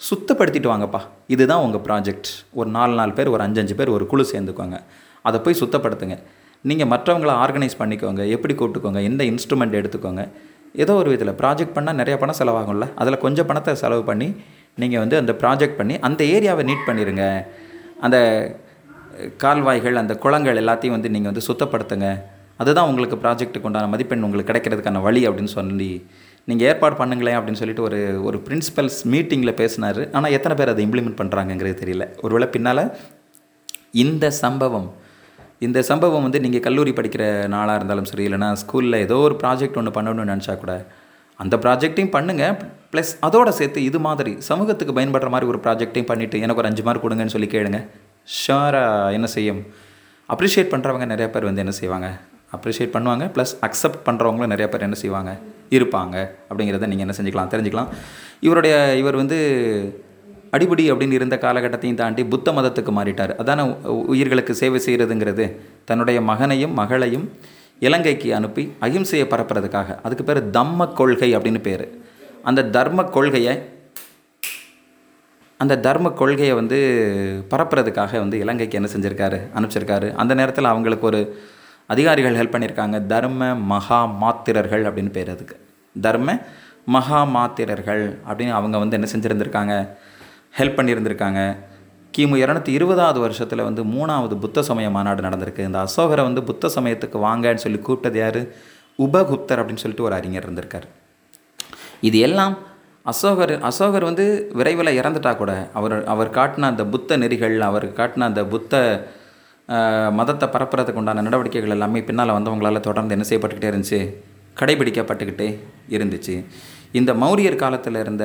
சுத்தப்படுத்திட்டு வாங்கப்பா இதுதான் உங்கள் ப்ராஜெக்ட் ஒரு நாலு நாலு பேர் ஒரு அஞ்சஞ்சு பேர் ஒரு குழு சேர்ந்துக்கோங்க. அதை போய் சுத்தப்படுத்துங்க. நீங்கள் மற்றவங்கள ஆர்கனைஸ் பண்ணிக்கோங்க. எப்படி கூப்பிட்டுக்கோங்க? எந்த இன்ஸ்ட்ருமெண்ட் எடுத்துக்கோங்க? ஏதோ ஒரு விதத்தில் ப்ராஜெக்ட் பண்ணால் நிறையா பணம் செலவாகும்ல. அதில் கொஞ்சம் பணத்தை செலவு பண்ணி நீங்கள் வந்து அந்த ப்ராஜெக்ட் பண்ணி அந்த ஏரியாவை நீட் பண்ணிடுங்க அந்த கால்வாய்கள் அந்த குளங்கள் எல்லாத்தையும் வந்து நீங்கள் வந்து சுத்தப்படுத்துங்க. அதுதான் உங்களுக்கு ப்ராஜெக்ட்டுக்கு உண்டான மதிப்பெண் உங்களுக்கு கிடைக்கிறதுக்கான வழி அப்படின்னு சொல்லி நீங்கள் ஏற்பாடு பண்ணுங்களேன் அப்படின்னு சொல்லிட்டு ஒரு ஒரு பிரின்சிபல்ஸ் மீட்டிங்கில் பேசினார். ஆனால் எத்தனை பேர் அதை இம்ப்ளிமெண்ட் பண்ணுறாங்கங்கிறது தெரியல. ஒருவேளை பின்னால் இந்த சம்பவம் இந்த சம்பவம் வந்து நீங்கள் கல்லூரி படிக்கிற நாளாக இருந்தாலும் சரி இல்லைனா ஸ்கூலில் ஏதோ ஒரு ப்ராஜெக்ட் ஒன்று பண்ணணும்னு நினச்சா கூட அந்த ப்ராஜெக்ட்டையும் பண்ணுங்கள் ப்ளஸ் அதோட சேர்த்து இது மாதிரி சமூகத்துக்கு பயன்படுற மாதிரி ஒரு ப்ராஜெக்ட்டையும் பண்ணிவிட்டு எனக்கு ஒரு அஞ்சு மார்க் கொடுங்கன்னு சொல்லி கேளுங்க. ஷோராக என்ன செய்யும்? அப்ரிஷியேட் பண்ணுறவங்க நிறையா பேர் வந்து என்ன செய்வாங்க? அப்ரிஷியேட் பண்ணுவாங்க. ப்ளஸ் அக்செப்ட் பண்ணுறவங்களும் நிறைய பேர் என்ன செய்வாங்க? இருப்பாங்க. அப்படிங்கிறத நீங்கள் என்ன செஞ்சுக்கலாம் தெரிஞ்சுக்கலாம். இவருடைய இவர் வந்து அடிபடி அப்படின்னு இருந்த காலகட்டத்தையும் தாண்டி புத்த மதத்துக்கு மாறிட்டார். அதான உ- உயிர்களுக்கு சேவை செய்கிறதுங்கிறது தன்னுடைய மகனையும் மகளையும் இலங்கைக்கு அனுப்பி அகிம்சையை பரப்புறதுக்காக. அதுக்கு பேர் தம்ம கொள்கை அப்படின்னு பேர். அந்த தர்ம கொள்கையை அந்த தர்ம கொள்கையை வந்து பரப்புறதுக்காக வந்து இலங்கைக்கு என்ன செஞ்சுருக்காரு? அனுப்பிச்சிருக்காரு. அந்த நேரத்தில் அவங்களுக்கு ஒரு அதிகாரிகள் ஹெல்ப் பண்ணியிருக்காங்க. தர்ம மகா மாத்திரர்கள் அப்படின்னு பேர் அதுக்கு. தர்ம மகா மாத்திரர்கள் அப்படின்னு அவங்க வந்து என்ன செஞ்சுருந்துருக்காங்க? ஹெல்ப் பண்ணியிருந்திருக்காங்க. கிமு இரநூத்தி இருபதாவது வருஷத்தில் வந்து மூணாவது புத்த சமய மாநாடு நடந்திருக்கு. இந்த அசோகரை வந்து புத்த சமயத்துக்கு வாங்கன்னு சொல்லி கூப்பிட்டது யார்? உபகுப்தர் அப்படின்னு சொல்லிட்டு ஒரு அறிஞர் இருந்திருக்கார். இது எல்லாம் அசோகர் அசோகர் வந்து விரைவில் இறந்துட்டா கூட அவர் அவர் காட்டின அந்த புத்த நெறிகள் அவர் காட்டின அந்த புத்த மதத்தை பரப்புறதுக்கு உண்டான நடவடிக்கைகள் எல்லாமே பின்னால் வந்தவங்களால் தொடர்ந்து என்ன செய்யப்பட்டுக்கிட்டே இருந்துச்சு? கடைபிடிக்கப்பட்டுக்கிட்டே இருந்துச்சு. இந்த மௌரியர் காலத்தில் இருந்த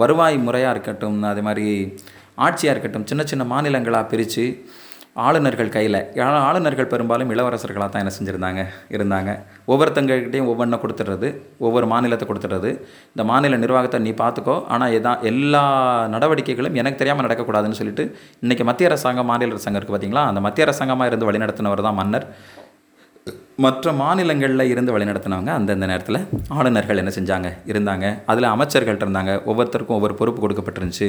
வருவாய் முறையாக இருக்கட்டும் அதே மாதிரி ஆட்சியாக இருக்கட்டும் சின்ன சின்ன மாநிலங்களாக பிரித்து ஆளுநர்கள் கையில் ஆளுநர்கள் பெரும்பாலும் இளவரசர்களாக தான் என்ன செஞ்சுருந்தாங்க இருந்தாங்க. ஒவ்வொருத்தங்ககிட்டையும் ஒவ்வொன்றை கொடுத்துட்றது ஒவ்வொரு மாநிலத்தை கொடுத்துட்றது. இந்த மாநில நிர்வாகத்தை நீ பார்த்துக்கோ ஆனால் எதான் எல்லா நடவடிக்கைகளும் எனக்கு தெரியாமல் நடக்கக்கூடாதுன்னு சொல்லிட்டு இன்றைக்கி மத்திய அரசாங்கம் மாநில அரசாங்கம் இருக்குது பார்த்தீங்களா அந்த மத்திய அரசாங்கமாக இருந்து வழிநடத்தினவர் தான் மன்னர். மற்ற மாநிலங்களில் இருந்து வழிநடத்தினவங்க அந்தந்த நேரத்தில் ஆளுநர்கள் என்ன செஞ்சாங்க இருந்தாங்க. அதில் அமைச்சர்கள் இருந்தாங்க ஒவ்வொருத்தருக்கும் ஒவ்வொரு பொறுப்பு கொடுக்கப்பட்டிருந்துச்சு.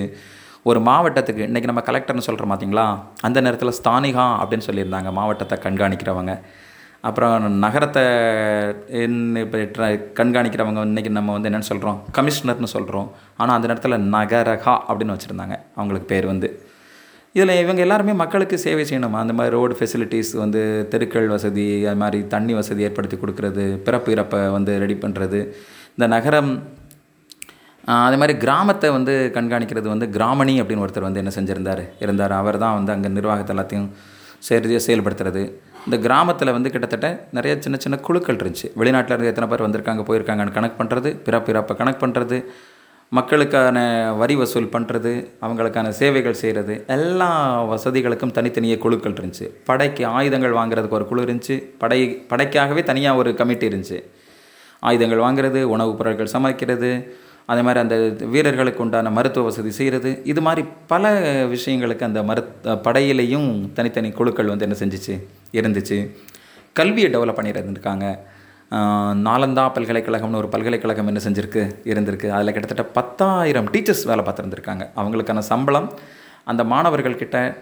ஒரு மாவட்டத்துக்கு இன்றைக்கி நம்ம கலெக்டர்னு சொல்கிறோம் பார்த்தீங்களா அந்த நேரத்தில் ஸ்தானிகா அப்படின்னு சொல்லியிருந்தாங்க மாவட்டத்தை கண்காணிக்கிறவங்க. அப்புறம் நகரத்தை இப்போ கண்காணிக்கிறவங்க இன்றைக்கி நம்ம வந்து என்னென்னு சொல்கிறோம் கமிஷனர்னு சொல்கிறோம் ஆனால் அந்த நேரத்தில் நகரகா அப்படின்னு வச்சுருந்தாங்க. அவங்களுக்கு பேர் வந்து. இதில் இவங்க எல்லாருமே மக்களுக்கு சேவை செய்யணுமா? அந்த மாதிரி ரோடு ஃபெசிலிட்டிஸ் வந்து தெருக்கள் வசதி அது மாதிரி தண்ணி வசதி ஏற்படுத்தி கொடுக்கறது பிறப்பு இறப்பை வந்து ரெடி பண்ணுறது இந்த நகரம் அதே மாதிரி கிராமத்தை வந்து கண்காணிக்கிறது வந்து கிராமணி அப்படின்னு ஒருத்தர் வந்து என்ன செஞ்சுருந்தார்? இருந்தார். அவர் தான் வந்து அங்கே நிர்வாகத்தை எல்லாத்தையும் சரி செயல்படுத்துறது. இந்த கிராமத்தில் வந்து கிட்டத்தட்ட நிறைய சின்ன சின்ன குழுக்கள் இருந்துச்சு. வெளிநாட்டில் இருந்து எத்தனை பேர் வந்திருக்காங்க போயிருக்காங்கன்னு கணக்கு பண்ணுறது பிற பிறப்பை கணக்கு பண்ணுறது மக்களுக்கான வரி வசூல் பண்ணுறது அவங்களுக்கான சேவைகள் செய்கிறது எல்லா வசதிகளுக்கும் தனித்தனியே குழுக்கள் இருந்துச்சு. படைக்கு ஆயுதங்கள் வாங்குறதுக்கு ஒரு குழு இருந்துச்சு. படை படைக்காகவே தனியாக ஒரு கமிட்டி இருந்துச்சு. ஆயுதங்கள் வாங்குறது உணவுப் பொருட்கள் சமைக்கிறது அதே மாதிரி அந்த வீரர்களுக்கு உண்டான மருத்துவ வசதி செய்கிறது இது மாதிரி பல விஷயங்களுக்கு அந்த மரு படையிலையும் தனித்தனி குழுக்கள் வந்து என்ன செஞ்சுச்சு? இருந்துச்சு. கல்வியை டெவலப் பண்ணியிருந்துருக்காங்க. நாலந்தா பல்கலைக்கழகம்னு ஒரு பல்கலைக்கழகம் என்ன செஞ்சுருக்கு? இருந்திருக்கு. அதில் கிட்டத்தட்ட பத்தாயிரம் டீச்சர்ஸ் வேலை பார்த்துருந்துருக்காங்க. அவங்களுக்கான சம்பளம் அந்த மாணவர்கள்கிட்ட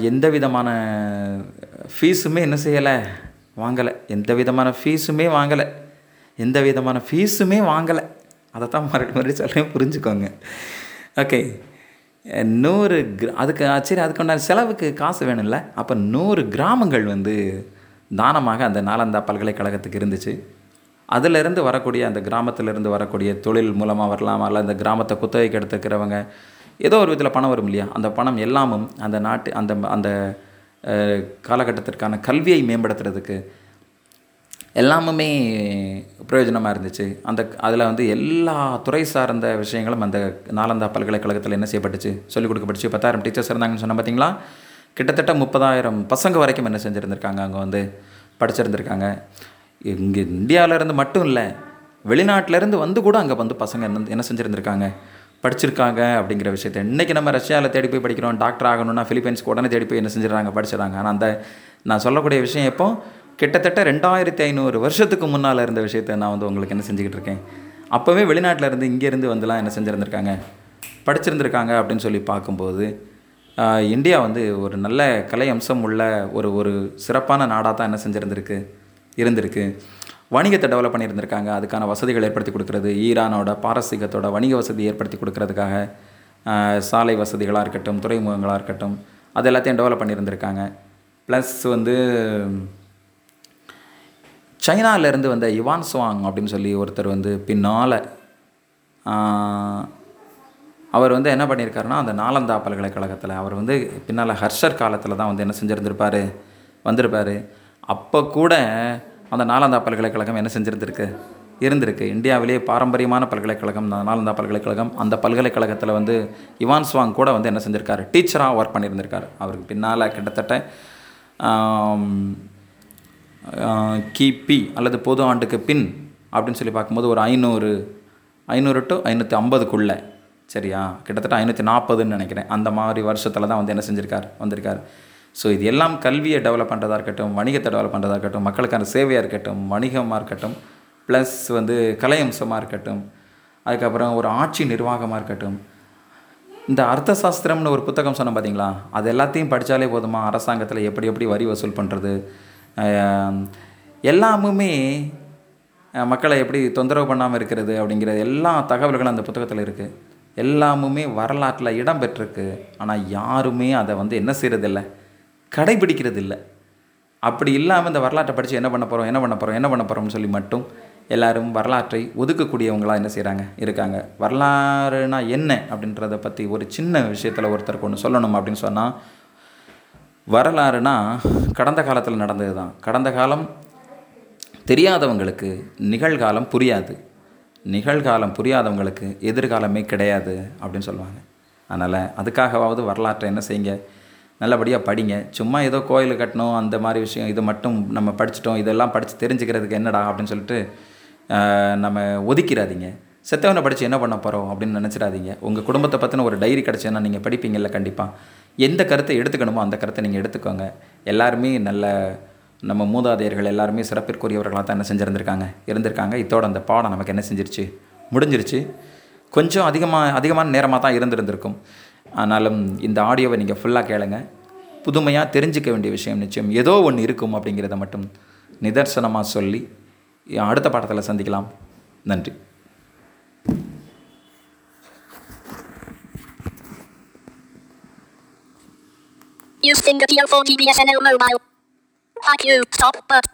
எந்த விதமான ஃபீஸுமே என்ன செய்யலை? வாங்கலை. எந்த விதமான ஃபீஸுமே வாங்கலை. எந்த விதமான ஃபீஸுமே வாங்கலை. அதை தான் மறுபடியும் மறுபடியும் சொல்கிறேன் புரிஞ்சுக்கோங்க. ஓகே நூறு கிரா அதுக்கு சரி அதுக்கு உண்டான செலவுக்கு காசு வேணும்ல. அப்போ நூறு கிராமங்கள் வந்து தானமாக அந்த நாலந்தா பல்கலைக்கழகத்துக்கு இருந்துச்சு. அதிலிருந்து வரக்கூடிய அந்த கிராமத்திலிருந்து வரக்கூடிய தொழில் மூலமாக வரலாம் அல்ல அந்த கிராமத்தை குத்தகைக்கு எடுத்துக்கிறவங்க ஏதோ ஒரு விதத்தில் பணம் வரும் இல்லையா? அந்த பணம் எல்லாமும் அந்த நாட்டு அந்த அந்த காலகட்டத்திற்கான கல்வியை மேம்படுத்துறதுக்கு எல்லாமுமே பிரயோஜனமாக இருந்துச்சு. அந்த அதில் வந்து எல்லா துறை சார்ந்த விஷயங்களும் அந்த நாலந்தா பல்கலைக்கழகத்தில் என்ன செய்யப்பட்டுச்சு? சொல்லிக் கொடுக்கப்பட்டுச்சு. பத்தாயிரம் டீச்சர்ஸ் இருந்தாங்கன்னு சொன்ன பார்த்தீங்களா கிட்டத்தட்ட முப்பதாயிரம் பசங்க வரைக்கும் என்ன செஞ்சுருந்துருக்காங்க அங்கே வந்து படிச்சிருந்துருக்காங்க. இங்கே இந்தியாவிலேருந்து மட்டும் இல்லை வெளிநாட்டிலேருந்து வந்து கூட அங்கே வந்து பசங்க என்ன என்ன செஞ்சுருந்துருக்காங்க? படிச்சிருக்காங்க அப்படிங்கிற விஷயத்த. இன்றைக்கி நம்ம ரஷ்யாவில் தேடி போய் படிக்கிறோம் டாக்டர் ஆகணும்னா ஃபிலிப்பைன்ஸ்க்கு உடனே தேடி போய் என்ன செஞ்சிடறாங்க? படிச்சிடறாங்க. ஆனால் அந்த நான் சொல்லக்கூடிய விஷயம் எப்போ? கிட்டத்தட்ட ரெண்டாயிரத்தி ஐநூறு வருஷத்துக்கு முன்னால் இருந்த விஷயத்தை நான் வந்து உங்களுக்கு என்ன செஞ்சுக்கிட்டு இருக்கேன்? அப்போவே வெளிநாட்டில் இருந்து இங்கேருந்து வந்துலாம் என்ன செஞ்சுருந்துருக்காங்க? படிச்சிருந்துருக்காங்க அப்படின்னு சொல்லி பார்க்கும்போது இந்தியா வந்து ஒரு நல்ல கலை அம்சம் உள்ள ஒரு ஒரு சிறப்பான நாடாக தான் என்ன செஞ்சுருந்துருக்கு இருந்திருக்கு. வணிகத்தை டெவலப் பண்ணியிருந்திருக்காங்க. அதுக்கான வசதிகள் ஏற்படுத்தி கொடுக்குறது ஈரானோட பாரசீகத்தோட வணிக வசதி ஏற்படுத்தி கொடுக்கறதுக்காக சாலை வசதிகளாக இருக்கட்டும் துறைமுகங்களாக இருக்கட்டும் அது எல்லாத்தையும் டெவலப் பண்ணியிருந்திருக்காங்க. ப்ளஸ் வந்து சைனாவிலேருந்து வந்த இவான் சுவாங் அப்படின்னு சொல்லி ஒருத்தர் வந்து பின்னால் அவர் வந்து என்ன பண்ணியிருக்காருன்னா அந்த நாலந்தா பல்கலைக்கழகத்தில் அவர் வந்து பின்னால் ஹர்ஷர் காலத்தில் தான் வந்து என்ன செஞ்சுருந்துருப்பார் வந்திருப்பார். அப்போ கூட அந்த நாலந்தா பல்கலைக்கழகம் என்ன செஞ்சுருந்துருக்கு? இருந்திருக்கு. இந்தியாவிலேயே பாரம்பரியமான பல்கலைக்கழகம் நாலந்தா பல்கலைக்கழகம் அந்த பல்கலைக்கழகத்தில் வந்து இவான் சுவாங் கூட வந்து என்ன செஞ்சுருக்காரு? டீச்சராக ஒர்க் பண்ணியிருந்திருக்காரு. அவருக்கு பின்னால் கிட்டத்தட்ட கிபி அல்லது பொது ஆண்டுக்கு பின் அப்படின்னு சொல்லி பார்க்கும்போது ஒரு ஐநூறு ஐநூறு டு ஐநூற்றி ஐம்பதுக்குள்ளே. சரியா? கிட்டத்தட்ட ஐநூற்றி நாற்பதுன்னு நினைக்கிறேன். அந்த மாதிரி வருஷத்தில் தான் வந்து என்ன செஞ்சுருக்கார்? வந்திருக்கார். ஸோ இது எல்லாம் கல்வியை டெவலப் பண்ணுறதா இருக்கட்டும் வணிகத்தை டெவலப் பண்ணுறதா இருக்கட்டும் மக்களுக்கான சேவையாக இருக்கட்டும் வணிகமாக இருக்கட்டும் ப்ளஸ் வந்து கலை அம்சமாக இருக்கட்டும் அதுக்கப்புறம் ஒரு ஆட்சி நிர்வாகமாக இருக்கட்டும். இந்த அர்த்த சாஸ்திரம்னு ஒரு புத்தகம் சொன்னோம் பார்த்தீங்களா அது எல்லாத்தையும் படித்தாலே போதுமா? அரசாங்கத்தில் எப்படி எப்படி வரி வசூல் பண்ணுறது எல்லாமுமே மக்களை எப்படி தொந்தரவு பண்ணாமல் இருக்கிறது அப்படிங்கிற எல்லா தகவல்களும் அந்த புத்தகத்தில் இருக்குது எல்லாமுமே வரலாற்றில் இடம் பெற்றிருக்கு. ஆனால் யாருமே அதை வந்து என்ன செய்கிறதில்ல கடைபிடிக்கிறது இல்லை அப்படி இல்லாமல் இந்த வரலாற்றை படித்து என்ன பண்ண போகிறோம் என்ன பண்ண போகிறோம் என்ன பண்ண போகிறோம்னு சொல்லி மட்டும் எல்லாரும் வரலாற்றை ஒதுக்கக்கூடியவங்களாக என்ன செய்கிறாங்க இருக்காங்க. வரலாறுனா என்ன அப்படின்றத பற்றி ஒரு சின்ன விஷயத்தில் ஒருத்தருக்கு ஒன்று சொல்லணும் அப்படின்னு சொன்னால் வரலாறுனா கடந்த காலத்தில் நடந்தது தான் கடந்த காலம் தெரியாதவங்களுக்கு நிகழ்காலம் புரியாது. நிகழ்காலம் புரியாதவங்களுக்கு எதிர்காலமே கிடையாது அப்படின்னு சொல்லுவாங்க. அதனால் அதுக்காகவாவது வரலாற்றை என்ன செய்யுங்க? நல்லபடியாக படிங்க. சும்மா ஏதோ கோயில் கட்டணும் அந்த மாதிரி விஷயம் இது மட்டும் நம்ம படிச்சிட்டோம் இதெல்லாம் படித்து தெரிஞ்சுக்கிறதுக்கு என்னடா அப்படின்னு சொல்லிட்டு நம்ம ஒதுக்கிறாதீங்க செத்தவனை படித்து என்ன பண்ண போகிறோம் அப்படின்னு நினச்சிடாதீங்க. உங்கள் குடும்பத்தை பற்றின ஒரு டைரி கிடச்சுன்னா நீங்கள் படிப்பீங்கல்ல கண்டிப்பாக எந்த கருத்தை எடுத்துக்கணுமோ அந்த கருத்தை நீங்கள் எடுத்துக்கோங்க. எல்லாருமே நல்ல நம்ம மூதாதையர்கள் எல்லாருமே சிறப்பிற்குரியவர்களாக தான் என்ன செஞ்சுருந்துருக்காங்க. இருந்திருக்காங்க. இதோட அந்த பாடம் நமக்கு என்ன செஞ்சிருச்சு? முடிஞ்சிருச்சு. கொஞ்சம் அதிகமாக அதிகமான நேரமாக தான் இருந்திருந்திருக்கும். ஆனாலும் இந்த ஆடியோவை நீங்கள் ஃபுல்லாக கேளுங்க. புதுமையாக தெரிஞ்சுக்க வேண்டிய விஷயம் நிச்சயம். ஏதோ ஒன்று இருக்கும் அப்படிங்கிறத மட்டும் நிதர்சனமாக சொல்லி அடுத்த பாடத்தில் சந்திக்கலாம். நன்றி. Using the Geo4 GBSNL mobile. Thank you. Stop. But.